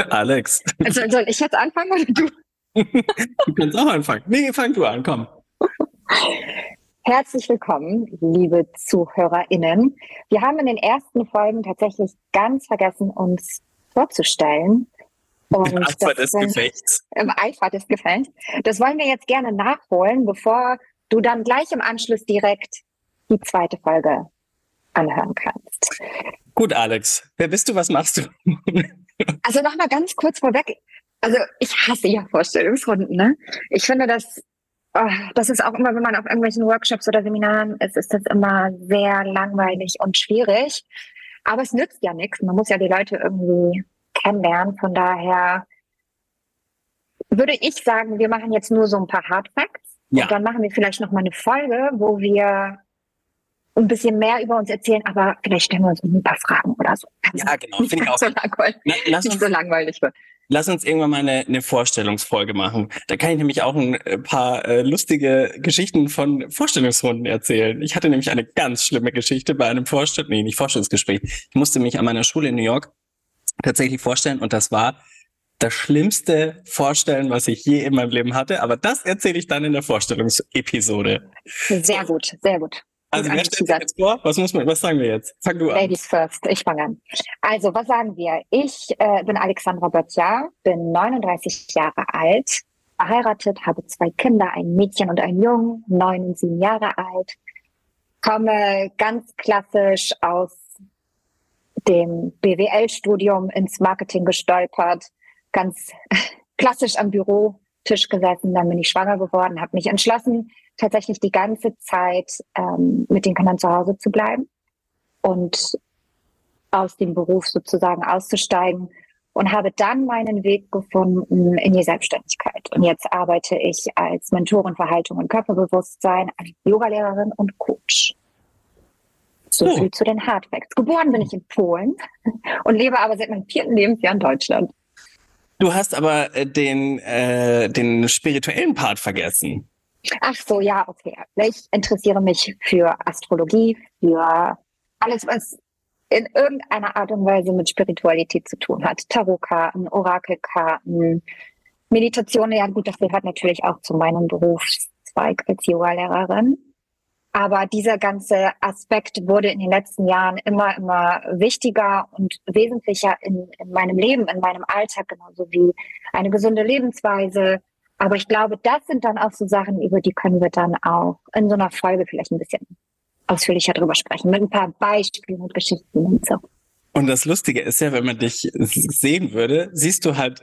Alex. Also, soll ich jetzt anfangen oder du? du kannst auch anfangen. Nee, fang du an, komm. Herzlich willkommen, liebe ZuhörerInnen. Wir haben in den ersten Folgen tatsächlich ganz vergessen, uns vorzustellen. Und Im Eifer des Gefechts. Im Eifer des Gefechts. Das wollen wir jetzt gerne nachholen, bevor du dann gleich im Anschluss direkt die zweite Folge anhören kannst. Gut, Alex. Wer bist du? Was machst du? Also noch mal ganz kurz vorweg. Also ich hasse ja Vorstellungsrunden. Ne? Ich finde, dass oh, das ist auch immer, wenn man auf irgendwelchen Workshops oder Seminaren ist, ist das immer sehr langweilig und schwierig. Aber es nützt ja nichts. Man muss ja die Leute irgendwie kennenlernen. Von daher würde ich sagen, wir machen jetzt nur so ein paar Hard Facts. Ja. Und dann machen wir vielleicht noch mal eine Folge, wo wir ein bisschen mehr über uns erzählen, aber vielleicht stellen wir uns ein paar Fragen oder so. Ja, genau, finde ich auch. So lass uns, nicht so langweilig wird. Lass uns irgendwann mal eine, eine Vorstellungsfolge machen. Da kann ich nämlich auch ein äh, paar äh, lustige Geschichten von Vorstellungsrunden erzählen. Ich hatte nämlich eine ganz schlimme Geschichte bei einem Vorstell nee, nicht Vorstellungsgespräch. Ich musste mich an meiner Schule in New York tatsächlich vorstellen und das war das schlimmste Vorstellen, was ich je in meinem Leben hatte. Aber das erzähle ich dann in der Vorstellungsepisode. Sehr gut, sehr gut. Also wer stellt sich jetzt vor? Was muss man, was sagen wir jetzt? Fang du an. Ladies first, ich fange an. Also, was sagen wir? Ich äh, bin Alexandra Böttcher, bin 39 Jahre alt, verheiratet, habe zwei Kinder, ein Mädchen und einen Jungen, neun und sieben Jahre alt, komme ganz klassisch aus dem BWL-Studium ins Marketing gestolpert, ganz klassisch am Bürotisch gesessen, dann bin ich schwanger geworden, habe mich entschlossen, tatsächlich die ganze Zeit ähm, mit den Kindern zu Hause zu bleiben und aus dem Beruf sozusagen auszusteigen und habe dann meinen Weg gefunden in die Selbstständigkeit. Und jetzt arbeite ich als Mentorin für Haltung und Körperbewusstsein, als Yogalehrerin und Coach. So oh. viel zu den Hardfacts. Geboren bin ich in Polen und lebe aber seit meinem vierten Lebensjahr in Deutschland. Du hast aber äh, den, äh, den spirituellen Part vergessen. Ach so, ja, okay. Ich interessiere mich für Astrologie, für alles, was in irgendeiner Art und Weise mit Spiritualität zu tun hat. Tarotkarten, Orakelkarten, Meditation. Ja gut, das gehört natürlich auch zu meinem Berufszweig als Yoga-Lehrerin. Aber dieser ganze Aspekt wurde in den letzten Jahren immer, immer wichtiger und wesentlicher in, in meinem Leben, in meinem Alltag, genauso wie eine gesunde Lebensweise, aber ich glaube, das sind dann auch so Sachen, über die können wir dann auch in so einer Folge vielleicht ein bisschen ausführlicher drüber sprechen, mit ein paar Beispielen und Geschichten und so. Und das Lustige ist ja, wenn man dich sehen würde, siehst du halt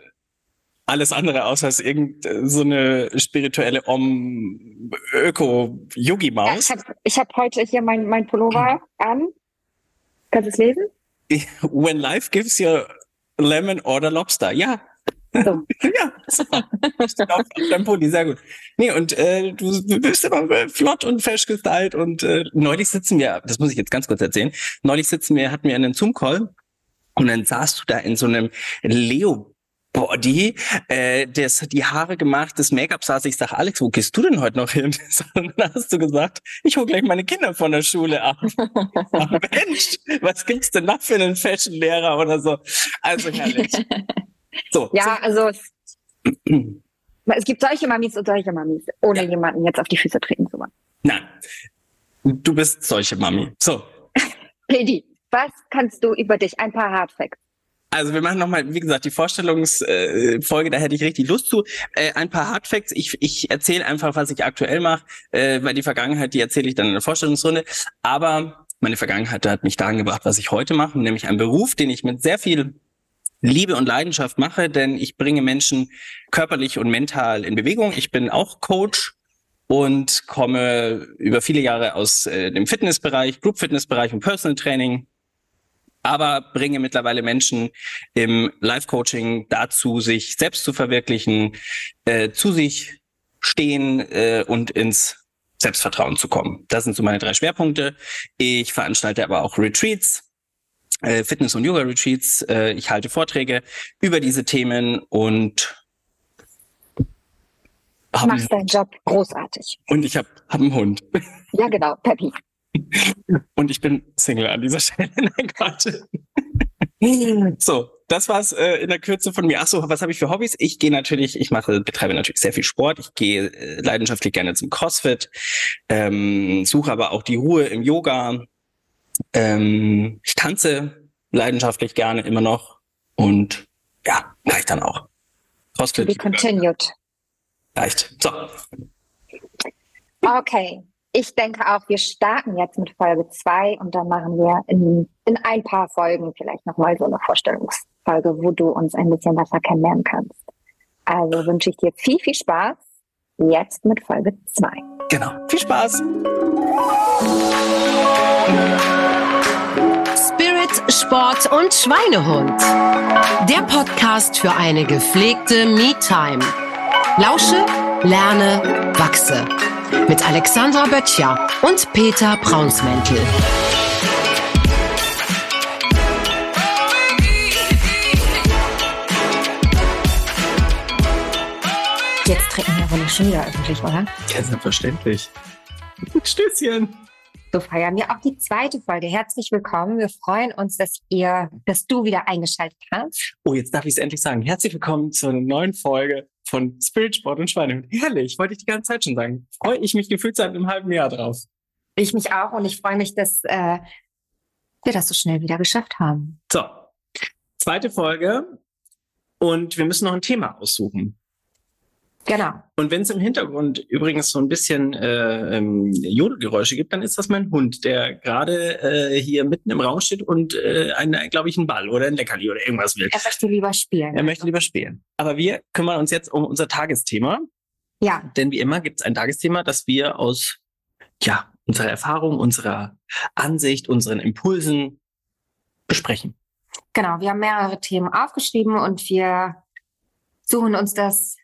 alles andere aus als irgend so eine spirituelle Om Öko Yogi Maus. Ja, ich habe hab heute hier mein mein Pullover an. Kannst du es lesen? When life gives you lemon or the lobster. Ja, so. ja, super. Pony, sehr gut. Nee, und äh, du bist immer flott und fesch gestylt und äh, neulich sitzen wir, das muss ich jetzt ganz kurz erzählen, neulich sitzen wir, hatten wir einen Zoom-Call und dann saßt du da in so einem Leo Body, äh, das die Haare gemacht, das Make-up saß. Ich sag, Alex, wo gehst du denn heute noch hin? Und dann hast du gesagt, ich hole gleich meine Kinder von der Schule ab. Mensch, was gibt's denn noch für einen Fashion-Lehrer oder so? Also herrlich. So. Ja, also es, es gibt solche Mamis und solche Mamis, ohne ja. jemanden jetzt auf die Füße treten zu wollen. Nein. Du bist solche Mami. So. Lady, was kannst du über dich? Ein paar Hardfacts. Also wir machen nochmal, wie gesagt, die Vorstellungsfolge, äh, da hätte ich richtig Lust zu. Äh, ein paar Hardfacts. Ich, ich erzähle einfach, was ich aktuell mache, äh, weil die Vergangenheit, die erzähle ich dann in der Vorstellungsrunde. Aber meine Vergangenheit hat mich daran gebracht, was ich heute mache, nämlich einen Beruf, den ich mit sehr viel Liebe und Leidenschaft mache, denn ich bringe Menschen körperlich und mental in Bewegung. Ich bin auch Coach und komme über viele Jahre aus äh, dem Fitnessbereich, Group Fitnessbereich und Personal Training, aber bringe mittlerweile Menschen im Life Coaching dazu, sich selbst zu verwirklichen, äh, zu sich stehen äh, und ins Selbstvertrauen zu kommen. Das sind so meine drei Schwerpunkte. Ich veranstalte aber auch Retreats äh, Fitness- und Yoga-Retreats. Äh, ich halte Vorträge über diese Themen und Du machst deinen Job großartig. Und ich habe hab einen Hund. Ja, genau, Peppy. Und ich bin Single an dieser Stelle. Nein, Quatsch. So, das war's äh, in der Kürze von mir. Ach so, was habe ich für Hobbys? Ich gehe natürlich, ich mache, betreibe natürlich sehr viel Sport. Ich gehe äh, leidenschaftlich gerne zum CrossFit, ähm, suche aber auch die Ruhe im Yoga. Ähm, ich tanze leidenschaftlich gerne immer noch und ja, reicht dann auch. CrossFit. Be continued. Reicht. So. Okay. Ich denke auch, wir starten jetzt mit Folge zwei und dann machen wir in, in ein paar Folgen vielleicht nochmal so eine Vorstellungsfolge, wo du uns ein bisschen besser kennenlernen kannst. Also wünsche ich dir viel, viel Spaß jetzt mit Folge zwei. Genau. Viel Spaß. Sport und Schweinehund. Der Podcast für eine gepflegte Me-Time. Lausche, lerne, wachse mit Alexandra Böttcher und Peter Braunsmäntel. Jetzt trinken wir nicht schon wieder öffentlich, oder? Ja, selbstverständlich. Stößchen. So feiern wir auch die zweite Folge. Herzlich willkommen. Wir freuen uns, dass ihr, dass du wieder eingeschaltet hast. Oh, jetzt darf ich es endlich sagen. Herzlich willkommen zur neuen Folge von Spirit Sport und Schweine. Herrlich, wollte ich die ganze Zeit schon sagen. Freue ich mich gefühlt seit einem halben Jahr drauf. Ich mich auch und ich freue mich, dass äh, wir das so schnell wieder geschafft haben. So, zweite Folge und wir müssen noch ein Thema aussuchen. Genau. Und wenn es im Hintergrund übrigens so ein bisschen äh, ähm, Jodelgeräusche gibt, dann ist das mein Hund, der gerade äh, hier mitten im Raum steht und äh, glaube ich, einen Ball oder ein Leckerli oder irgendwas will. Er möchte lieber spielen. Er möchte lieber spielen. Aber wir kümmern uns jetzt um unser Tagesthema. Ja. Denn wie immer gibt es ein Tagesthema, das wir aus ja, unserer Erfahrung, unserer Ansicht, unseren Impulsen besprechen. Genau, wir haben mehrere Themen aufgeschrieben und wir suchen uns das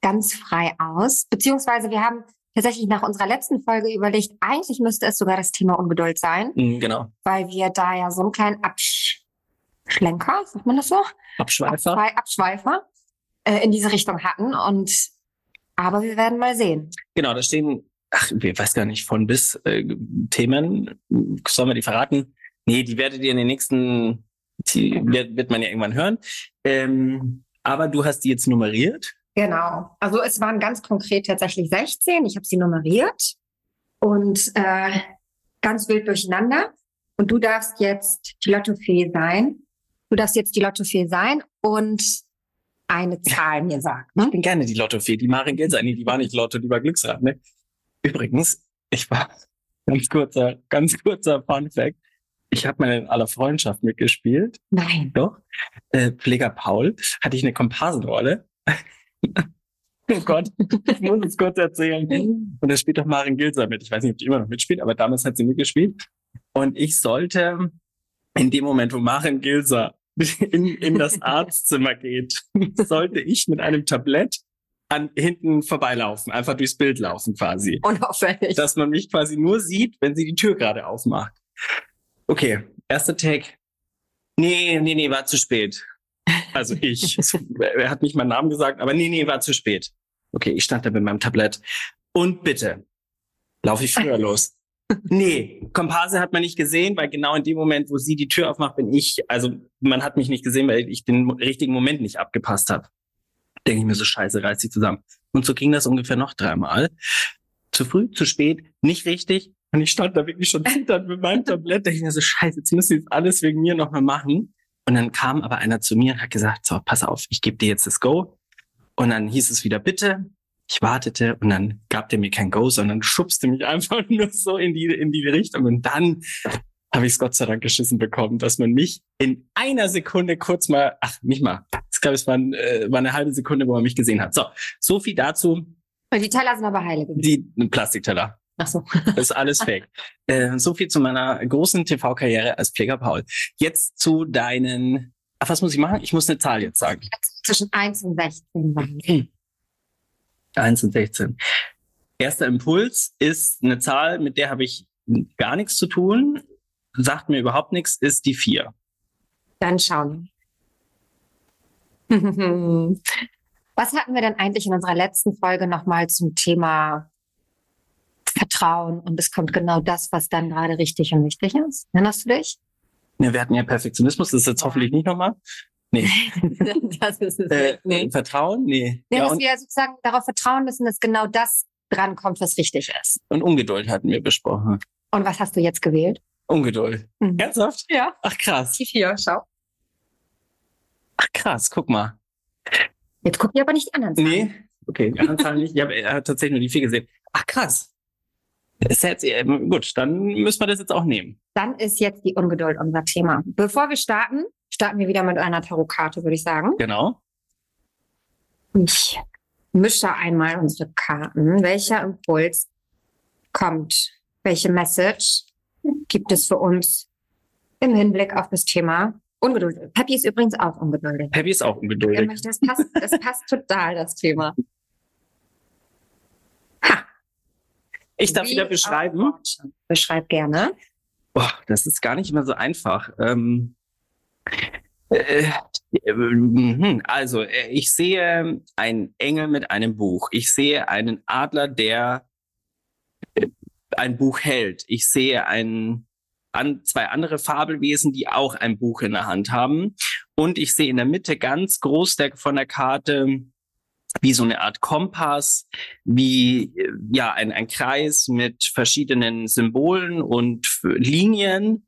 ganz frei aus. Beziehungsweise wir haben tatsächlich nach unserer letzten Folge überlegt, eigentlich müsste es sogar das Thema Ungeduld sein. Mhm, genau. Weil wir da ja so einen kleinen Abschlenker, sagt man das so? Abschweifer. Abschwe Abschweifer äh, in diese Richtung hatten. Und aber wir werden mal sehen. Genau, da stehen, ach, ich weiß gar nicht, von bis äh, Themen. Sollen wir die verraten? Nee, die werdet ihr in den nächsten, die wird, wird man ja irgendwann hören. Ähm, aber du hast die jetzt nummeriert. Genau. Also es waren ganz konkret tatsächlich 16. Ich habe sie nummeriert und äh, ganz wild durcheinander. Und du darfst jetzt die Lottofee sein. Du darfst jetzt die Lottofee sein und eine Zahl mir sagen. Ne? Ich bin gerne die Lottofee. Die Marin Gelser. Nee, die war nicht Lotto, die war Glücksrad. Ne? Übrigens, ich war ganz kurzer, ganz kurzer Fun Fact. Ich habe mal in aller Freundschaft mitgespielt. Nein. Doch. Äh, Pfleger Paul hatte ich eine Komparsenrolle. Oh Gott, ich muss es kurz erzählen. Und da spielt doch Marin Gilser mit. Ich weiß nicht, ob die immer noch mitspielt, aber damals hat sie mitgespielt. Und ich sollte in dem Moment, wo Marin Gilser in, in das Arztzimmer geht, sollte ich mit einem Tablett an hinten vorbeilaufen, einfach durchs Bild laufen quasi. Unauffällig. Dass man mich quasi nur sieht, wenn sie die Tür gerade aufmacht. Okay, erster Take. Nee, nee, nee, war zu spät. Also ich. er hat nicht meinen Namen gesagt, aber nee, nee, war zu spät. Okay, ich stand da mit meinem Tablett. Und bitte, laufe ich früher los. Nee, Komparse hat man nicht gesehen, weil genau in dem Moment, wo sie die Tür aufmacht, bin ich, also man hat mich nicht gesehen, weil ich den richtigen Moment nicht abgepasst habe. Denke ich mir so, scheiße, reiß dich zusammen. Und so ging das ungefähr noch dreimal. Zu früh, zu spät, nicht richtig. Und ich stand da wirklich schon zitternd mit meinem Tablett. Denke ich mir so, scheiße, jetzt müsst ihr jetzt alles wegen mir nochmal machen. Und dann kam aber einer zu mir und hat gesagt, so, pass auf, ich gebe dir jetzt das Go. Und dann hieß es wieder, bitte. Ich wartete und dann gab der mir kein Go, sondern schubste mich einfach nur so in die, in die Richtung. Und dann habe ich es Gott sei Dank geschissen bekommen, dass man mich in einer Sekunde kurz mal, ach, nicht mal, ich glaube, es war, äh, war eine halbe Sekunde, wo man mich gesehen hat. So, so viel dazu. Und die Teller sind aber heile gewesen. Die Plastikteller. Ach so. Das ist alles fake. Äh, so viel zu meiner großen TV-Karriere als Pfleger Paul. Jetzt zu deinen. Ach, was muss ich machen? Ich muss eine Zahl jetzt sagen. Zwischen 1 und 16 sein. 1 und 16. Erster Impuls ist eine Zahl, mit der habe ich gar nichts zu tun, sagt mir überhaupt nichts, ist die 4. Dann schauen. Was hatten wir denn eigentlich in unserer letzten Folge nochmal zum Thema Vertrauen und es kommt genau das, was dann gerade richtig und wichtig ist. Erinnerst du dich? Wir hatten ja Perfektionismus, das ist jetzt hoffentlich nicht nochmal. Nee. das ist es Äh. Nee. Vertrauen? Nee. Nee, ja, dass wir sozusagen darauf vertrauen müssen, dass genau das drankommt, was richtig ist. und Ungeduld hatten wir besprochen. Und was hast du jetzt gewählt? Ungeduld. Mhm. Ernsthaft? Ja. Ach krass. Die vier, schau. Ach krass, guck mal. Jetzt gucken wir aber nicht die anderen Zahlen. Nee. Okay, die anderen Zahlen nicht. Ich habe äh, tatsächlich nur die vier gesehen. Ach krass. Jetzt, ähm, gut, dann müssen wir das jetzt auch nehmen. Dann ist jetzt die Ungeduld unser Thema. Bevor wir starten, starten wir wieder mit einer Tarotkarte, würde ich sagen. Genau. Ich mische einmal unsere Karten. Welcher Impuls kommt? Welche Message gibt es für uns im Hinblick auf das Thema Ungeduld? Peppy ist übrigens auch ungeduldig. Peppy ist auch ungeduldig. Das passt, das passt total, das Thema. Ha, Ich darf wie wieder beschreiben. Beschreib gerne. Boah, das ist gar nicht immer so einfach. Ähm, äh, äh, mhm. also, äh, ich sehe einen Engel mit einem Buch. Ich sehe einen Adler, der äh, ein Buch hält. Ich sehe einen, an, zwei andere Fabelwesen, die auch ein Buch in der Hand haben. Und ich sehe in der Mitte ganz groß der, von der Karte wie so eine Art Kompass, wie äh, ja ein, ein Kreis mit verschiedenen Symbolen und Linien.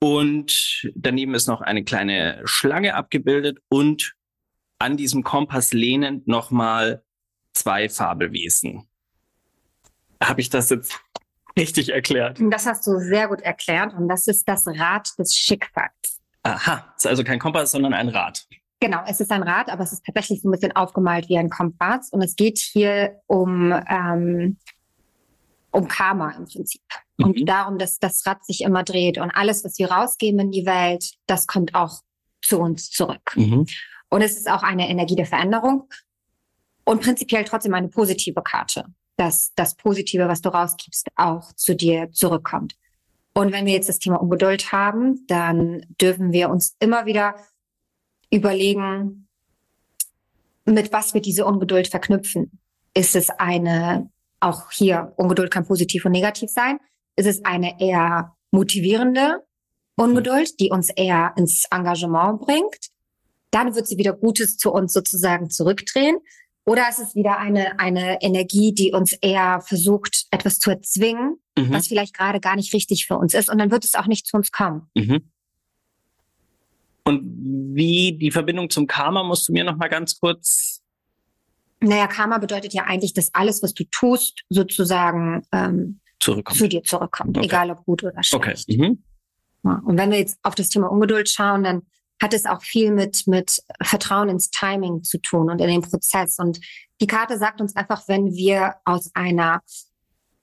Und daneben ist noch eine kleine Schlange abgebildet und an diesem Kompass lehnend nochmal zwei Fabelwesen. Habe ich das jetzt richtig erklärt? Das hast du sehr gut erklärt und das ist das Rad des Schicksals. Aha, ist also kein Kompass, sondern ein Rad. Genau, es ist ein Rad, aber es ist tatsächlich so ein bisschen aufgemalt wie ein Kompass und es geht hier um, ähm, um Karma im Prinzip. Und Mhm. darum, dass das Rad sich immer dreht und alles, was wir rausgeben in die Welt, das kommt auch zu uns zurück. Mhm. Und es ist auch eine Energie der Veränderung und prinzipiell trotzdem eine positive Karte, dass das Positive, was du rausgibst, auch zu dir zurückkommt. Und wenn wir jetzt das Thema Ungeduld haben, dann dürfen wir uns immer wieder überlegen, mit was wir diese Ungeduld verknüpfen. Ist es eine, auch hier, Ungeduld kann positiv und negativ sein, ist es eine eher motivierende Ungeduld, die uns eher ins Engagement bringt? Dann wird sie wieder Gutes zu uns sozusagen zurückdrehen. Oder ist es wieder eine, eine Energie, die uns eher versucht, etwas zu erzwingen, Mhm. was vielleicht gerade gar nicht richtig für uns ist. Und dann wird es auch nicht zu uns kommen. Mhm. Und wie die Verbindung zum Karma musst du mir noch mal ganz kurz. Naja, Karma bedeutet ja eigentlich, dass alles, was du tust, sozusagen ähm, zu dir zurückkommt, Okay. egal ob gut oder Okay. schlecht. Mhm. Ja. Und wenn wir jetzt auf das Thema Ungeduld schauen, dann hat es auch viel mit, mit Vertrauen ins Timing zu tun und in den Prozess. Und die Karte sagt uns einfach, wenn wir aus einer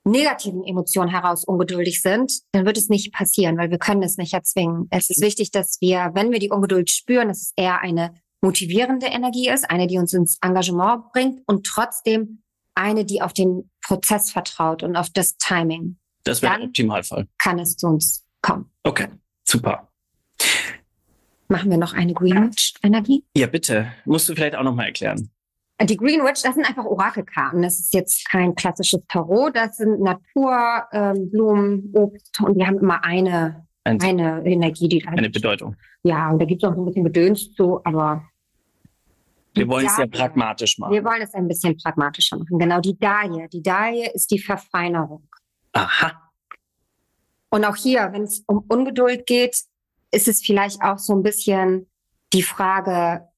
negativen Emotion heraus ungeduldig sind, dann wird es nicht passieren, weil wir können es nicht erzwingen. Es ist wichtig, dass wir, wenn wir die Ungeduld spüren, dass es eher eine motivierende Energie ist, eine, die uns ins Engagement bringt und trotzdem eine, die auf den Prozess vertraut und auf das Timing. Das wäre der Optimalfall. Kann es zu uns kommen. Okay, super. Machen wir noch eine Greenwich-Energie? Ja, bitte. Musst du vielleicht auch noch mal erklären. Die Greenwich, das sind einfach Orakelkarten. Das ist jetzt kein klassisches Tarot. Das sind Natur, ähm, Obst und die haben immer eine, Ein, eine Energie, die da eine Bedeutung. Ja, und da gibt es auch so ein bisschen Gedöns zu, aber Wir wollen es ja pragmatisch machen. Wir wollen es ein bisschen pragmatischer machen. Genau, die Dahlie. Die Dahlie ist die Verfeinerung. Aha. Und auch hier, wenn es um Ungeduld geht, ist es vielleicht auch so ein bisschen die Frage,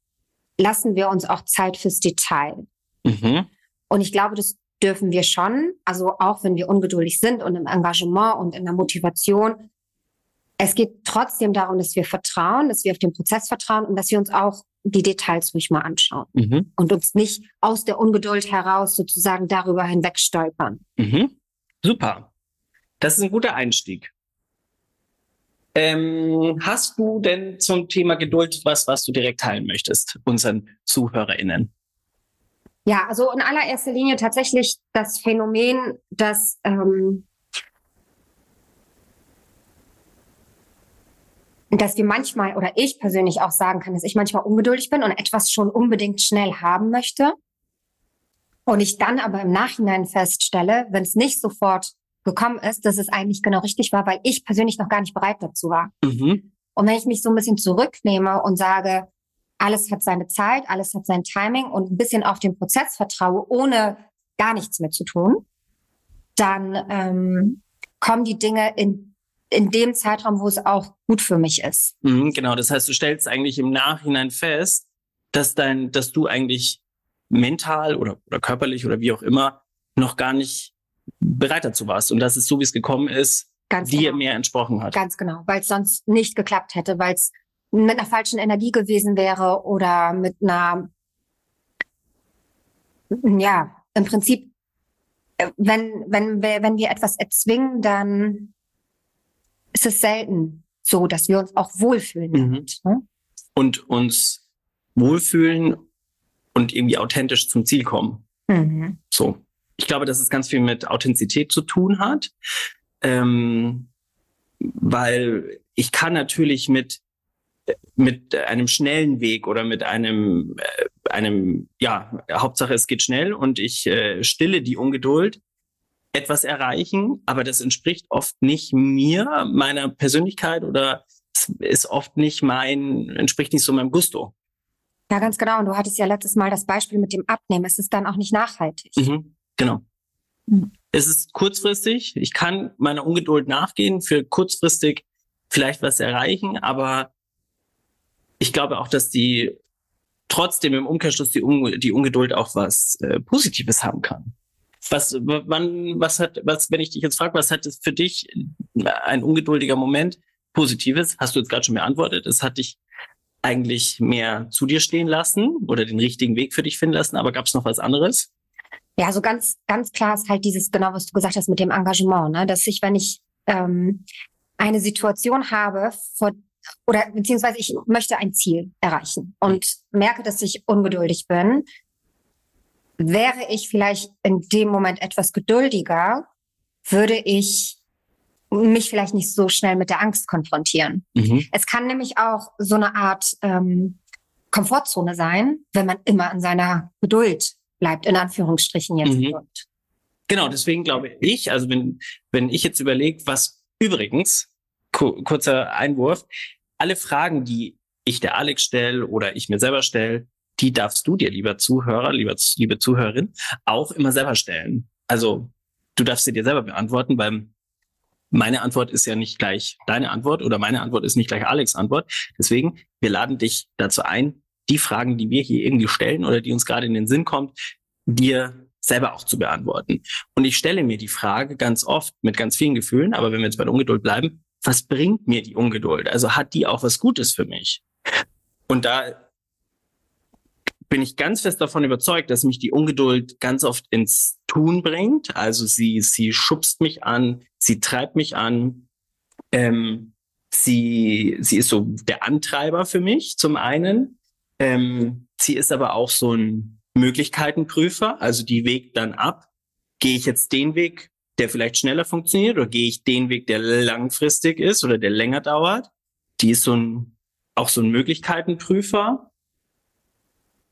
lassen wir uns auch Zeit fürs Detail? Mhm. Und ich glaube, das dürfen wir schon. Also auch wenn wir ungeduldig sind und im Engagement und in der Motivation. Es geht trotzdem darum, dass wir vertrauen, dass wir auf den Prozess vertrauen und dass wir uns auch die Details ruhig mal anschauen Mhm. und uns nicht aus der Ungeduld heraus sozusagen darüber hinweg stolpern. Mhm. Super. Das ist ein guter Einstieg. Ähm, hast du denn zum Thema Geduld was, was du direkt teilen möchtest, unseren ZuhörerInnen? Ja, also in allererster Linie tatsächlich das Phänomen, dass ähm, dass wir manchmal oder ich persönlich auch sagen kann, dass ich manchmal ungeduldig bin und etwas schon unbedingt schnell haben möchte. Und ich dann aber im Nachhinein feststelle, wenn es nicht sofort gekommen ist, dass es eigentlich genau richtig war, weil ich persönlich noch gar nicht bereit dazu war. Mhm. Und wenn ich mich so ein bisschen zurücknehme und sage, alles hat seine Zeit, alles hat sein Timing und ein bisschen auf den Prozess vertraue, ohne gar nichts mehr zu tun, dann ähm, kommen die Dinge in, in dem Zeitraum, wo es auch gut für mich ist. Mhm, genau, das heißt, du stellst eigentlich im Nachhinein fest, dass dein, dass du eigentlich mental oder, oder körperlich oder wie auch immer noch gar nicht bereit dazu warst und dass es so, wie es gekommen ist, Ganz dir genau. mehr entsprochen hat. Ganz genau, weil es sonst nicht geklappt hätte, weil es mit einer falschen Energie gewesen wäre oder mit einer, ja, im Prinzip, äh, wenn, wenn, wir, wenn wir etwas erzwingen, dann ist es selten so, dass wir uns auch wohlfühlen. Mhm. ne? Und uns wohlfühlen und irgendwie authentisch zum Ziel kommen. Mhm. So. Ich glaube, dass es ganz viel mit Authentizität zu tun hat. Ähm, weil ich kann natürlich mit mit einem schnellen Weg oder mit einem äh, einem ja Hauptsache es geht schnell und ich äh, stille die Ungeduld etwas erreichen, aber das entspricht oft nicht mir, meiner Persönlichkeit oder ist oft nicht mein entspricht nicht so meinem Gusto. Ja, ganz genau. Und du hattest ja letztes Mal das Beispiel mit dem Abnehmen. Es ist dann auch nicht nachhaltig. Mhm, genau. Mhm. Es ist kurzfristig. Ich kann meiner Ungeduld nachgehen, für kurzfristig vielleicht was erreichen, aber ich glaube auch, dass die trotzdem im Umkehrschluss die, Un die Ungeduld auch was äh, Positives haben kann. Was, wann, was hat, was, wenn ich dich jetzt frage, was hat es für dich ein ungeduldiger Moment Positives? Hast du jetzt gerade schon beantwortet. Es hat dich eigentlich mehr zu dir stehen lassen oder den richtigen Weg für dich finden lassen, aber gab es noch was anderes? Ja, so ganz, ganz klar ist halt dieses, genau was du gesagt hast mit dem Engagement, ne? dass ich, wenn ich ähm, eine Situation habe, vor, oder beziehungsweise ich möchte ein Ziel erreichen und merke, dass ich ungeduldig bin, wäre ich vielleicht in dem Moment etwas geduldiger, würde ich mich vielleicht nicht so schnell mit der Angst konfrontieren. Mhm. Es kann nämlich auch so eine Art ähm, Komfortzone sein, wenn man immer in seiner Geduld bleibt, in Anführungsstrichen jetzt. Mhm. Genau, deswegen glaube ich, also wenn, wenn ich jetzt überlege, was übrigens, kurzer Einwurf, alle Fragen, die ich der Alex stelle oder ich mir selber stelle, die darfst du dir, lieber Zuhörer, lieber, liebe Zuhörerin, auch immer selber stellen. Also du darfst sie dir selber beantworten, weil meine Antwort ist ja nicht gleich deine Antwort oder meine Antwort ist nicht gleich Alex Antwort. Deswegen, wir laden dich dazu ein, die Fragen, die wir hier irgendwie stellen oder die uns gerade in den Sinn kommt, dir selber auch zu beantworten. Und ich stelle mir die Frage ganz oft mit ganz vielen Gefühlen, aber wenn wir jetzt bei der Ungeduld bleiben, was bringt mir die Ungeduld? Also hat die auch was Gutes für mich? Und da bin ich ganz fest davon überzeugt, dass mich die Ungeduld ganz oft ins Tun bringt. Also sie, sie schubst mich an, sie treibt mich an, ähm, sie, sie ist so der Antreiber für mich zum einen. Ähm, sie ist aber auch so ein Möglichkeitenprüfer, also die wägt dann ab, gehe ich jetzt den Weg, der vielleicht schneller funktioniert, oder gehe ich den Weg, der langfristig ist oder der länger dauert. Die ist so ein, auch so ein Möglichkeitenprüfer.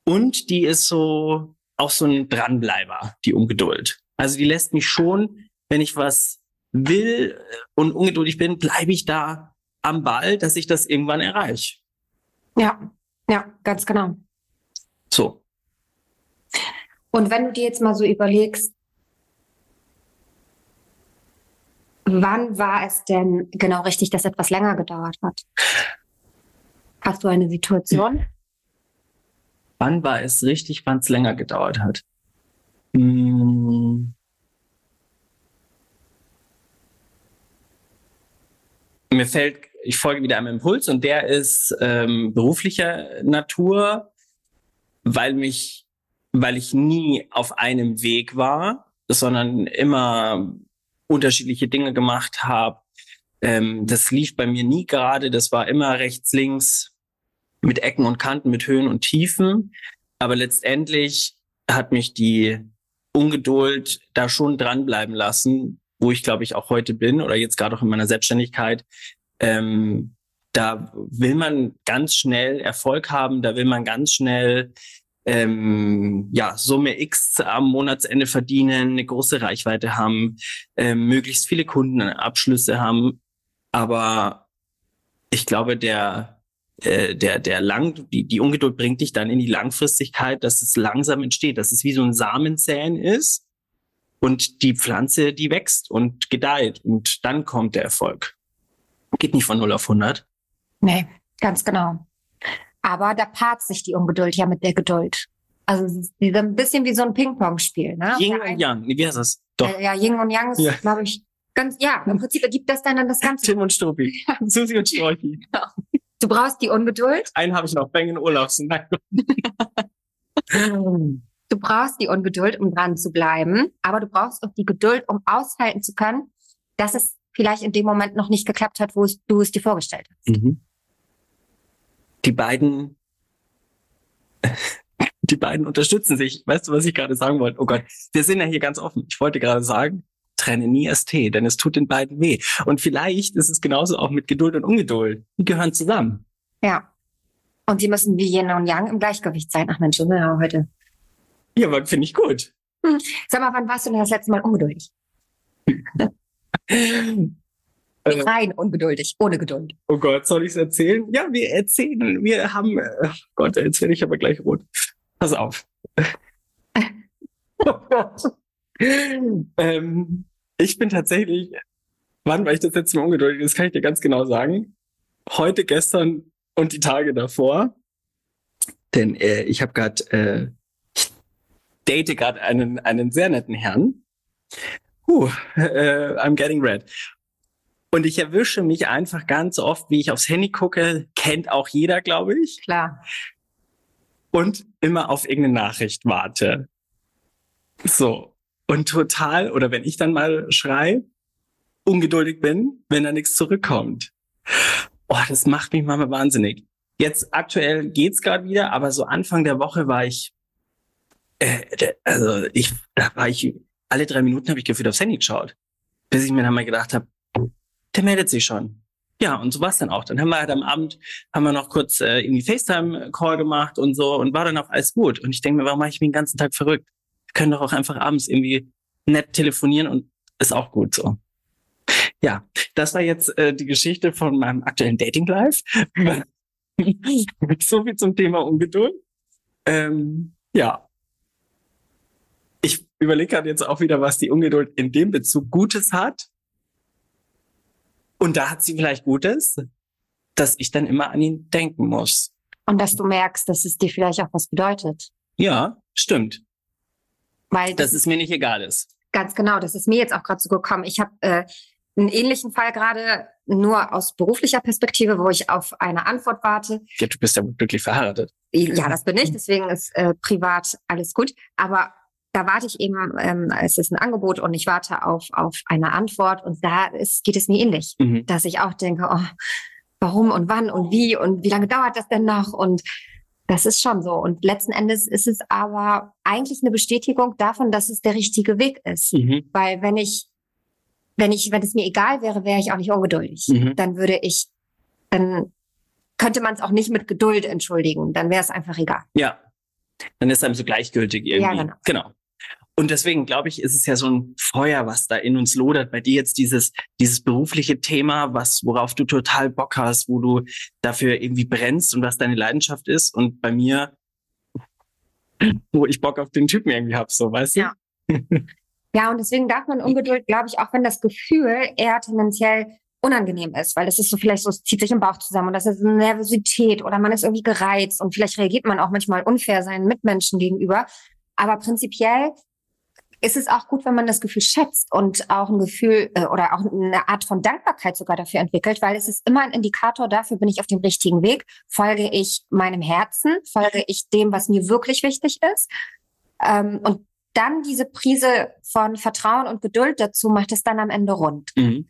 Und die ist so auch so ein Dranbleiber, die Ungeduld. Also die lässt mich schon, wenn ich was will und ungeduldig bin, bleibe ich da am Ball, dass ich das irgendwann erreiche. Ja, ja, ganz genau. So. Und wenn du dir jetzt mal so überlegst, wann war es denn genau richtig, dass etwas länger gedauert hat? Hast du eine Situation? Wann war es richtig, wann es länger gedauert hat? Hm. Mir fällt ich folge wieder einem Impuls und der ist ähm, beruflicher Natur, weil mich, weil ich nie auf einem Weg war, sondern immer unterschiedliche Dinge gemacht habe. Ähm, das lief bei mir nie gerade, das war immer rechts, links, mit Ecken und Kanten, mit Höhen und Tiefen. Aber letztendlich hat mich die Ungeduld da schon dranbleiben lassen, wo ich glaube ich auch heute bin oder jetzt gerade auch in meiner Selbstständigkeit, ähm, da will man ganz schnell Erfolg haben, da will man ganz schnell ähm, ja, Summe X am Monatsende verdienen, eine große Reichweite haben, ähm, möglichst viele Kundenabschlüsse haben. Aber ich glaube, der, äh, der, der lang, die, die Ungeduld bringt dich dann in die Langfristigkeit, dass es langsam entsteht, dass es wie so ein Samensäen ist und die Pflanze, die wächst und gedeiht und dann kommt der Erfolg. Geht nicht von 0 auf 100. Nee, ganz genau. Aber da paart sich die Ungeduld ja mit der Geduld. Also es ist ein bisschen wie so ein Ping-Pong-Spiel. Ne? Yin und Yang, wie heißt das? Doch. Äh, ja, Yin und Yang ist, Ja. glaube ich, ganz, ja, im Prinzip ergibt das dann das Ganze. Tim und Struppi. Susi und Strolchi. Du brauchst die Ungeduld, Einen habe ich noch, Bang in Urlaubs. Nein. du brauchst die Ungeduld, um dran zu bleiben, aber du brauchst auch die Geduld, um aushalten zu können, dass es vielleicht in dem Moment noch nicht geklappt hat, wo es, du es dir vorgestellt hast. Mhm. Die beiden, die beiden unterstützen sich. Weißt du, was ich gerade sagen wollte? Oh Gott, wir sind ja hier ganz offen. Ich wollte gerade sagen, trenne nie ST, denn es tut den beiden weh. Und vielleicht ist es genauso auch mit Geduld und Ungeduld. Die gehören zusammen. Ja. Und die müssen wie Yin und Yang im Gleichgewicht sein. Ach Mensch, ja, heute. Ja, aber finde ich gut. Sag mal, wann warst du denn das letzte Mal ungeduldig? Äh, Rein ungeduldig, ohne Geduld. Oh Gott, soll ich es erzählen? Ja, wir erzählen. Wir haben. Äh, oh Gott, jetzt werde ich aber gleich rot. Pass auf. oh Gott. ähm, ich bin tatsächlich. Wann war ich das letzte Mal ungeduldig? Das kann ich dir ganz genau sagen. Heute, gestern und die Tage davor. Denn äh, ich habe gerade, äh, ich date gerade einen, einen sehr netten Herrn. Huh, äh, I'm getting red. Und ich erwische mich einfach ganz oft, wie ich aufs Handy gucke, kennt auch jeder, glaube ich, Klar. und immer auf irgendeine Nachricht warte. So. Und total, oder wenn ich dann mal schrei, ungeduldig bin, wenn da nichts zurückkommt. Oh, das macht mich manchmal wahnsinnig. Jetzt aktuell geht's gerade wieder, aber so Anfang der Woche war ich, äh, also ich, da war ich, alle drei Minuten habe ich gefühlt aufs Handy geschaut. Bis ich mir dann mal gedacht habe, der meldet sich schon. Ja, und so war's dann auch. Dann haben wir halt am Abend, haben wir noch kurz äh, irgendwie FaceTime-Call gemacht und so und war dann auch alles gut. Und ich denke mir, warum mache ich mich den ganzen Tag verrückt? Wir können doch auch einfach abends irgendwie nett telefonieren und ist auch gut so. Ja, das war jetzt äh, die Geschichte von meinem aktuellen Dating-Life. so viel zum Thema Ungeduld. Ähm, ja. Ich überlege gerade jetzt auch wieder, was die Ungeduld in dem Bezug Gutes hat. Und da hat sie vielleicht Gutes, dass ich dann immer an ihn denken muss. Und dass du merkst, dass es dir vielleicht auch was bedeutet. Ja, stimmt. Weil das Dass es mir nicht egal ist. Ganz genau, das ist mir jetzt auch gerade so gekommen. Ich habe äh, einen ähnlichen Fall gerade nur aus beruflicher Perspektive, wo ich auf eine Antwort warte. Ja, du bist ja glücklich verheiratet. Ja, das bin ich, deswegen ist äh, privat alles gut. Aber da warte ich eben, ähm, es ist ein Angebot und ich warte auf, auf eine Antwort und da ist, geht es mir ähnlich, Mhm. dass ich auch denke, oh, warum und wann und wie und wie lange dauert das denn noch und das ist schon so. Und letzten Endes ist es aber eigentlich eine Bestätigung davon, dass es der richtige Weg ist. Mhm. Weil wenn ich, wenn ich, wenn es mir egal wäre, wäre ich auch nicht ungeduldig. Mhm. Dann würde ich, dann könnte man es auch nicht mit Geduld entschuldigen. Dann wäre es einfach egal. Ja. Dann ist einem so gleichgültig irgendwie. Ja, genau. genau. Und deswegen glaube ich, ist es ja so ein Feuer, was da in uns lodert. Bei dir jetzt dieses, dieses berufliche Thema, was, worauf du total Bock hast, wo du dafür irgendwie brennst und was deine Leidenschaft ist. Und bei mir, wo ich Bock auf den Typen irgendwie hab, so, weißt du? Ja. Ja, und deswegen darf man Ungeduld, glaube ich, auch wenn das Gefühl eher tendenziell unangenehm ist, weil das ist so vielleicht so, es zieht sich im Bauch zusammen und das ist eine Nervosität oder man ist irgendwie gereizt und vielleicht reagiert man auch manchmal unfair seinen Mitmenschen gegenüber. Aber prinzipiell ist es auch gut, wenn man das Gefühl schätzt und auch ein Gefühl äh, oder auch eine Art von Dankbarkeit sogar dafür entwickelt, weil es ist immer ein Indikator dafür, bin ich auf dem richtigen Weg, folge ich meinem Herzen, folge ich dem, was mir wirklich wichtig ist. Ähm, und dann diese Prise von Vertrauen und Geduld dazu macht es dann am Ende rund. Mhm.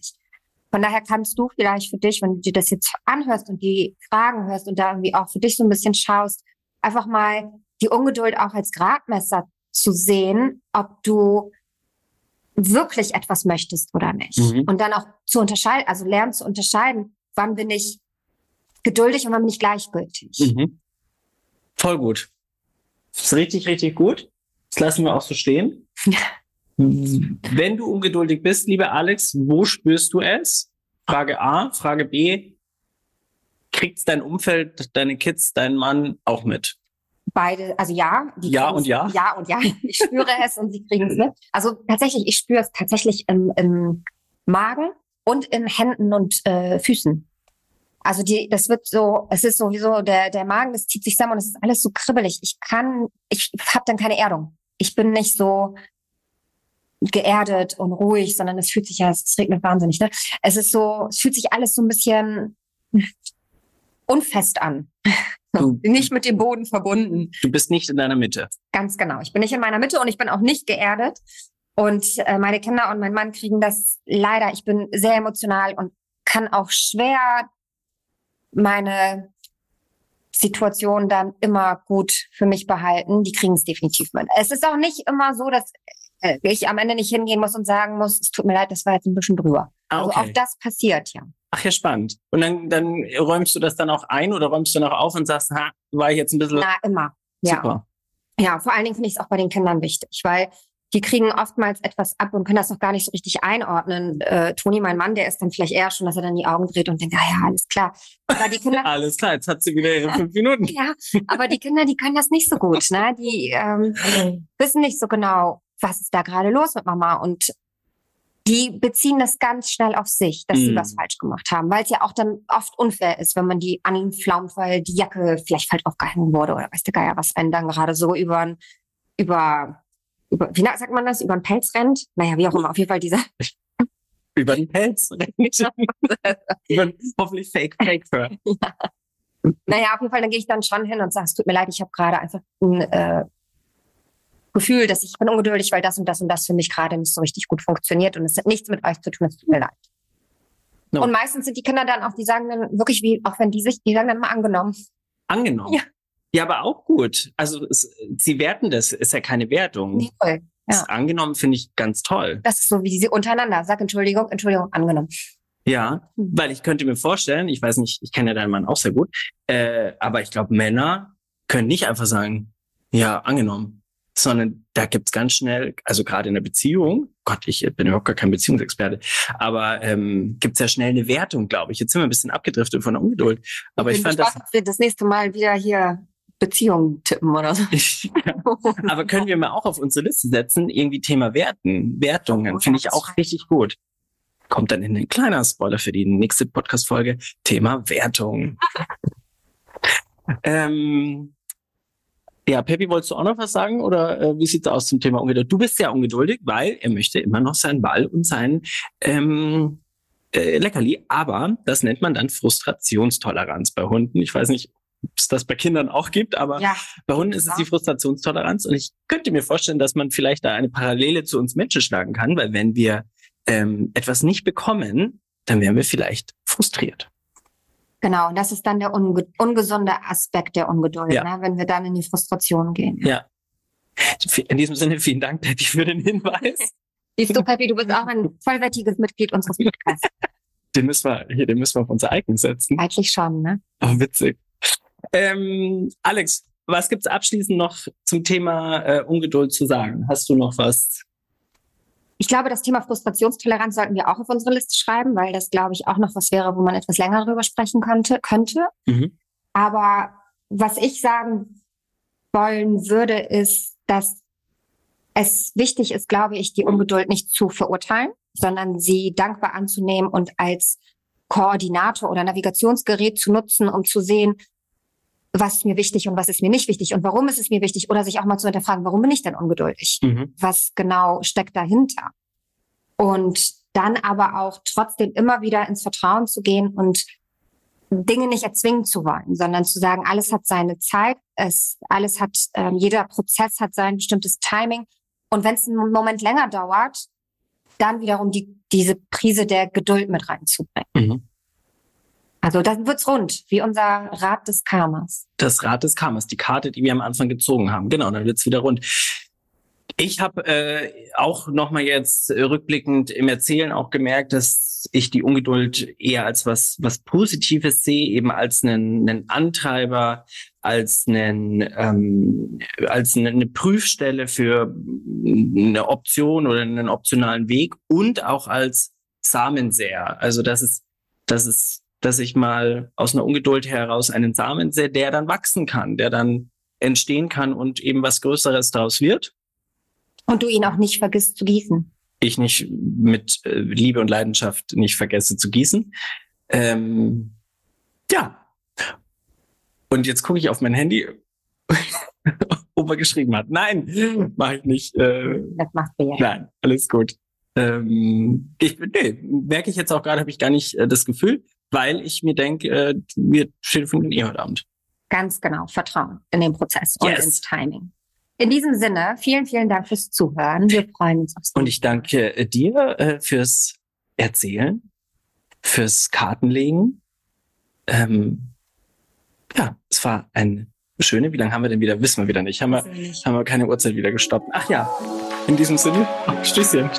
Von daher kannst du vielleicht für dich, wenn du dir das jetzt anhörst und die Fragen hörst und da irgendwie auch für dich so ein bisschen schaust, einfach mal die Ungeduld auch als Gradmesser zu sehen, ob du wirklich etwas möchtest oder nicht. Mhm. Und dann auch zu unterscheiden, also lernen zu unterscheiden, wann bin ich geduldig und wann bin ich gleichgültig. Mhm. Voll gut. Das ist richtig, richtig gut. Das lassen wir auch so stehen. Wenn du ungeduldig bist, lieber Alex, wo spürst du es? Frage A. Frage B. kriegt's dein Umfeld, deine Kids, dein Mann auch mit? Beide, also ja. ja und ja? Ja und ja. Ich spüre es und sie kriegen es mit. Also tatsächlich, ich spüre es tatsächlich im, im Magen und in Händen und äh, Füßen. Also die, das wird so, es ist sowieso, der, der Magen, das zieht sich zusammen und es ist alles so kribbelig. Ich kann, ich habe dann keine Erdung. Ich bin nicht so geerdet und ruhig, sondern es fühlt sich ja, es regnet wahnsinnig. Ne? Es ist so, es fühlt sich alles so ein bisschen unfest an. Du, nicht mit dem Boden verbunden. Du bist nicht in deiner Mitte. Ganz genau. Ich bin nicht in meiner Mitte und ich bin auch nicht geerdet. Und äh, meine Kinder und mein Mann kriegen das leider. Ich bin sehr emotional und kann auch schwer meine Situation dann immer gut für mich behalten. Die kriegen es definitiv mit. Es ist auch nicht immer so, dass äh, ich am Ende nicht hingehen muss und sagen muss, es tut mir leid, das war jetzt ein bisschen drüber. Ah, also okay. Also auch das passiert, ja. Ach ja, spannend. Und dann, dann räumst du das dann auch ein oder räumst du noch auf und sagst, ha, war ich jetzt ein bisschen. Na, immer. Ja. Super. Ja, vor allen Dingen finde ich es auch bei den Kindern wichtig, weil die kriegen oftmals etwas ab und können das noch gar nicht so richtig einordnen. Äh, Toni, mein Mann, der ist dann vielleicht eher schon, dass er dann die Augen dreht und denkt, ah ja, alles klar. Aber die Kinder, alles klar, jetzt hat sie wieder ihre fünf Minuten. ja, aber die Kinder, die können das nicht so gut. Ne? Die ähm, wissen nicht so genau, was ist da gerade los mit Mama und die beziehen das ganz schnell auf sich, dass mm. sie was falsch gemacht haben, weil es ja auch dann oft unfair ist, wenn man die anflaumt, weil die Jacke vielleicht falsch aufgehangen wurde oder weiß der Geier, was einen dann gerade so über, über über, wie sagt man das, über den Pelz rennt? Naja, wie auch immer, auf jeden Fall dieser. über den Pelz rennt. über hoffentlich Fake, Fake Fur. ja. Naja, auf jeden Fall, dann gehe ich dann schon hin und sage, es tut mir leid, ich habe gerade einfach ein äh, Gefühl, dass ich bin ungeduldig, weil das und das und das für mich gerade nicht so richtig gut funktioniert und es hat nichts mit euch zu tun, es tut mir leid. No. Und meistens sind die Kinder dann auch, die sagen dann wirklich wie, auch wenn die sich, die sagen dann mal angenommen. Angenommen? Ja. Ja, aber auch gut. Also es, sie werten das, ist ja keine Wertung. Nee, voll. Ja. angenommen finde ich ganz toll. Das ist so, wie sie untereinander. Sag Entschuldigung, Entschuldigung, angenommen. Ja, hm. weil ich könnte mir vorstellen, ich weiß nicht, ich kenne ja deinen Mann auch sehr gut, äh, aber ich glaube, Männer können nicht einfach sagen, ja, angenommen, sondern da gibt's ganz schnell, also gerade in der Beziehung, Gott, ich bin überhaupt gar kein Beziehungsexperte, aber ähm, gibt's ja schnell eine Wertung, glaube ich. Jetzt sind wir ein bisschen abgedriftet von der Ungeduld. Aber ich, ich fand das. wir das nächste Mal wieder hier Beziehungen tippen oder so. ja. Aber können wir mal auch auf unsere Liste setzen, irgendwie Thema Werten, Wertungen, finde ich auch richtig gut. Kommt dann in ein kleiner Spoiler für die nächste Podcast-Folge, Thema Wertung. ähm, ja, Peppi, wolltest du auch noch was sagen oder äh, wie sieht's aus zum Thema Ungeduld? Du bist ja ungeduldig, weil er möchte immer noch seinen Ball und sein ähm, äh, Leckerli, aber das nennt man dann Frustrationstoleranz bei Hunden. Ich weiß nicht, es das bei Kindern auch gibt, aber ja. bei Hunden ist es die Frustrationstoleranz. Und ich könnte mir vorstellen, dass man vielleicht da eine Parallele zu uns Menschen schlagen kann, weil wenn wir ähm, etwas nicht bekommen, dann wären wir vielleicht frustriert. Genau, und das ist dann der unge ungesunde Aspekt der Ungeduld, ja. ne, wenn wir dann in die Frustration gehen. Ja. In diesem Sinne, vielen Dank, Peppi, für den Hinweis. Siehst du, Peppi, du bist auch ein vollwertiges Mitglied unseres Podcasts. Den müssen wir, hier, den müssen wir auf unser Eigen setzen. Eigentlich schon, ne? Oh, witzig. Ähm, Alex, was gibt's abschließend noch zum Thema äh, Ungeduld zu sagen? Hast du noch was? Ich glaube, das Thema Frustrationstoleranz sollten wir auch auf unsere Liste schreiben, weil das, glaube ich, auch noch was wäre, wo man etwas länger darüber sprechen könnte. könnte. Mhm. Aber was ich sagen wollen würde, ist, dass es wichtig ist, glaube ich, die Ungeduld nicht zu verurteilen, sondern sie dankbar anzunehmen und als Koordinator oder Navigationsgerät zu nutzen, um zu sehen, was ist mir wichtig und was ist mir nicht wichtig und warum ist es mir wichtig oder sich auch mal zu hinterfragen, warum bin ich denn ungeduldig? Mhm. Was genau steckt dahinter? Und dann aber auch trotzdem immer wieder ins Vertrauen zu gehen und Dinge nicht erzwingen zu wollen, sondern zu sagen, alles hat seine Zeit, es alles hat, äh, jeder Prozess hat sein bestimmtes Timing. Und wenn es einen Moment länger dauert, dann wiederum die, diese Prise der Geduld mit reinzubringen. Mhm. Also dann wird's rund, wie unser Rad des Karmas. Das Rad des Karmas, die Karte, die wir am Anfang gezogen haben. Genau, dann wird's wieder rund. Ich habe äh, auch nochmal jetzt rückblickend im Erzählen auch gemerkt, dass ich die Ungeduld eher als was was Positives sehe, eben als einen, einen Antreiber, als einen ähm, als eine, eine Prüfstelle für eine Option oder einen optionalen Weg und auch als Samensäer. Also dass es dass es dass ich mal aus einer Ungeduld heraus einen Samen sehe, der dann wachsen kann, der dann entstehen kann und eben was Größeres daraus wird. Und du ihn auch nicht vergisst zu gießen. Ich nicht mit äh, Liebe und Leidenschaft nicht vergesse zu gießen. Ähm, ja. Und jetzt gucke ich auf mein Handy, ob er geschrieben hat. Nein, mache ich nicht. Äh, das macht wir ja. Nein, alles gut. Ähm, ich, nee, merke ich jetzt auch gerade, habe ich gar nicht äh, das Gefühl, weil ich mir denke, äh, wir telefonieren eh heute Abend. Ganz genau, Vertrauen in den Prozess und Yes. ins Timing. In diesem Sinne, vielen, vielen Dank fürs Zuhören. Wir freuen uns aufs Und ich danke äh, dir äh, fürs Erzählen, fürs Kartenlegen. Ähm, ja, es war eine schöne. Wie lange haben wir denn wieder? Wissen wir wieder nicht. Haben wir, Persönlich. haben wir keine Uhrzeit wieder gestoppt. Ach ja, in diesem Sinne, Stößchen.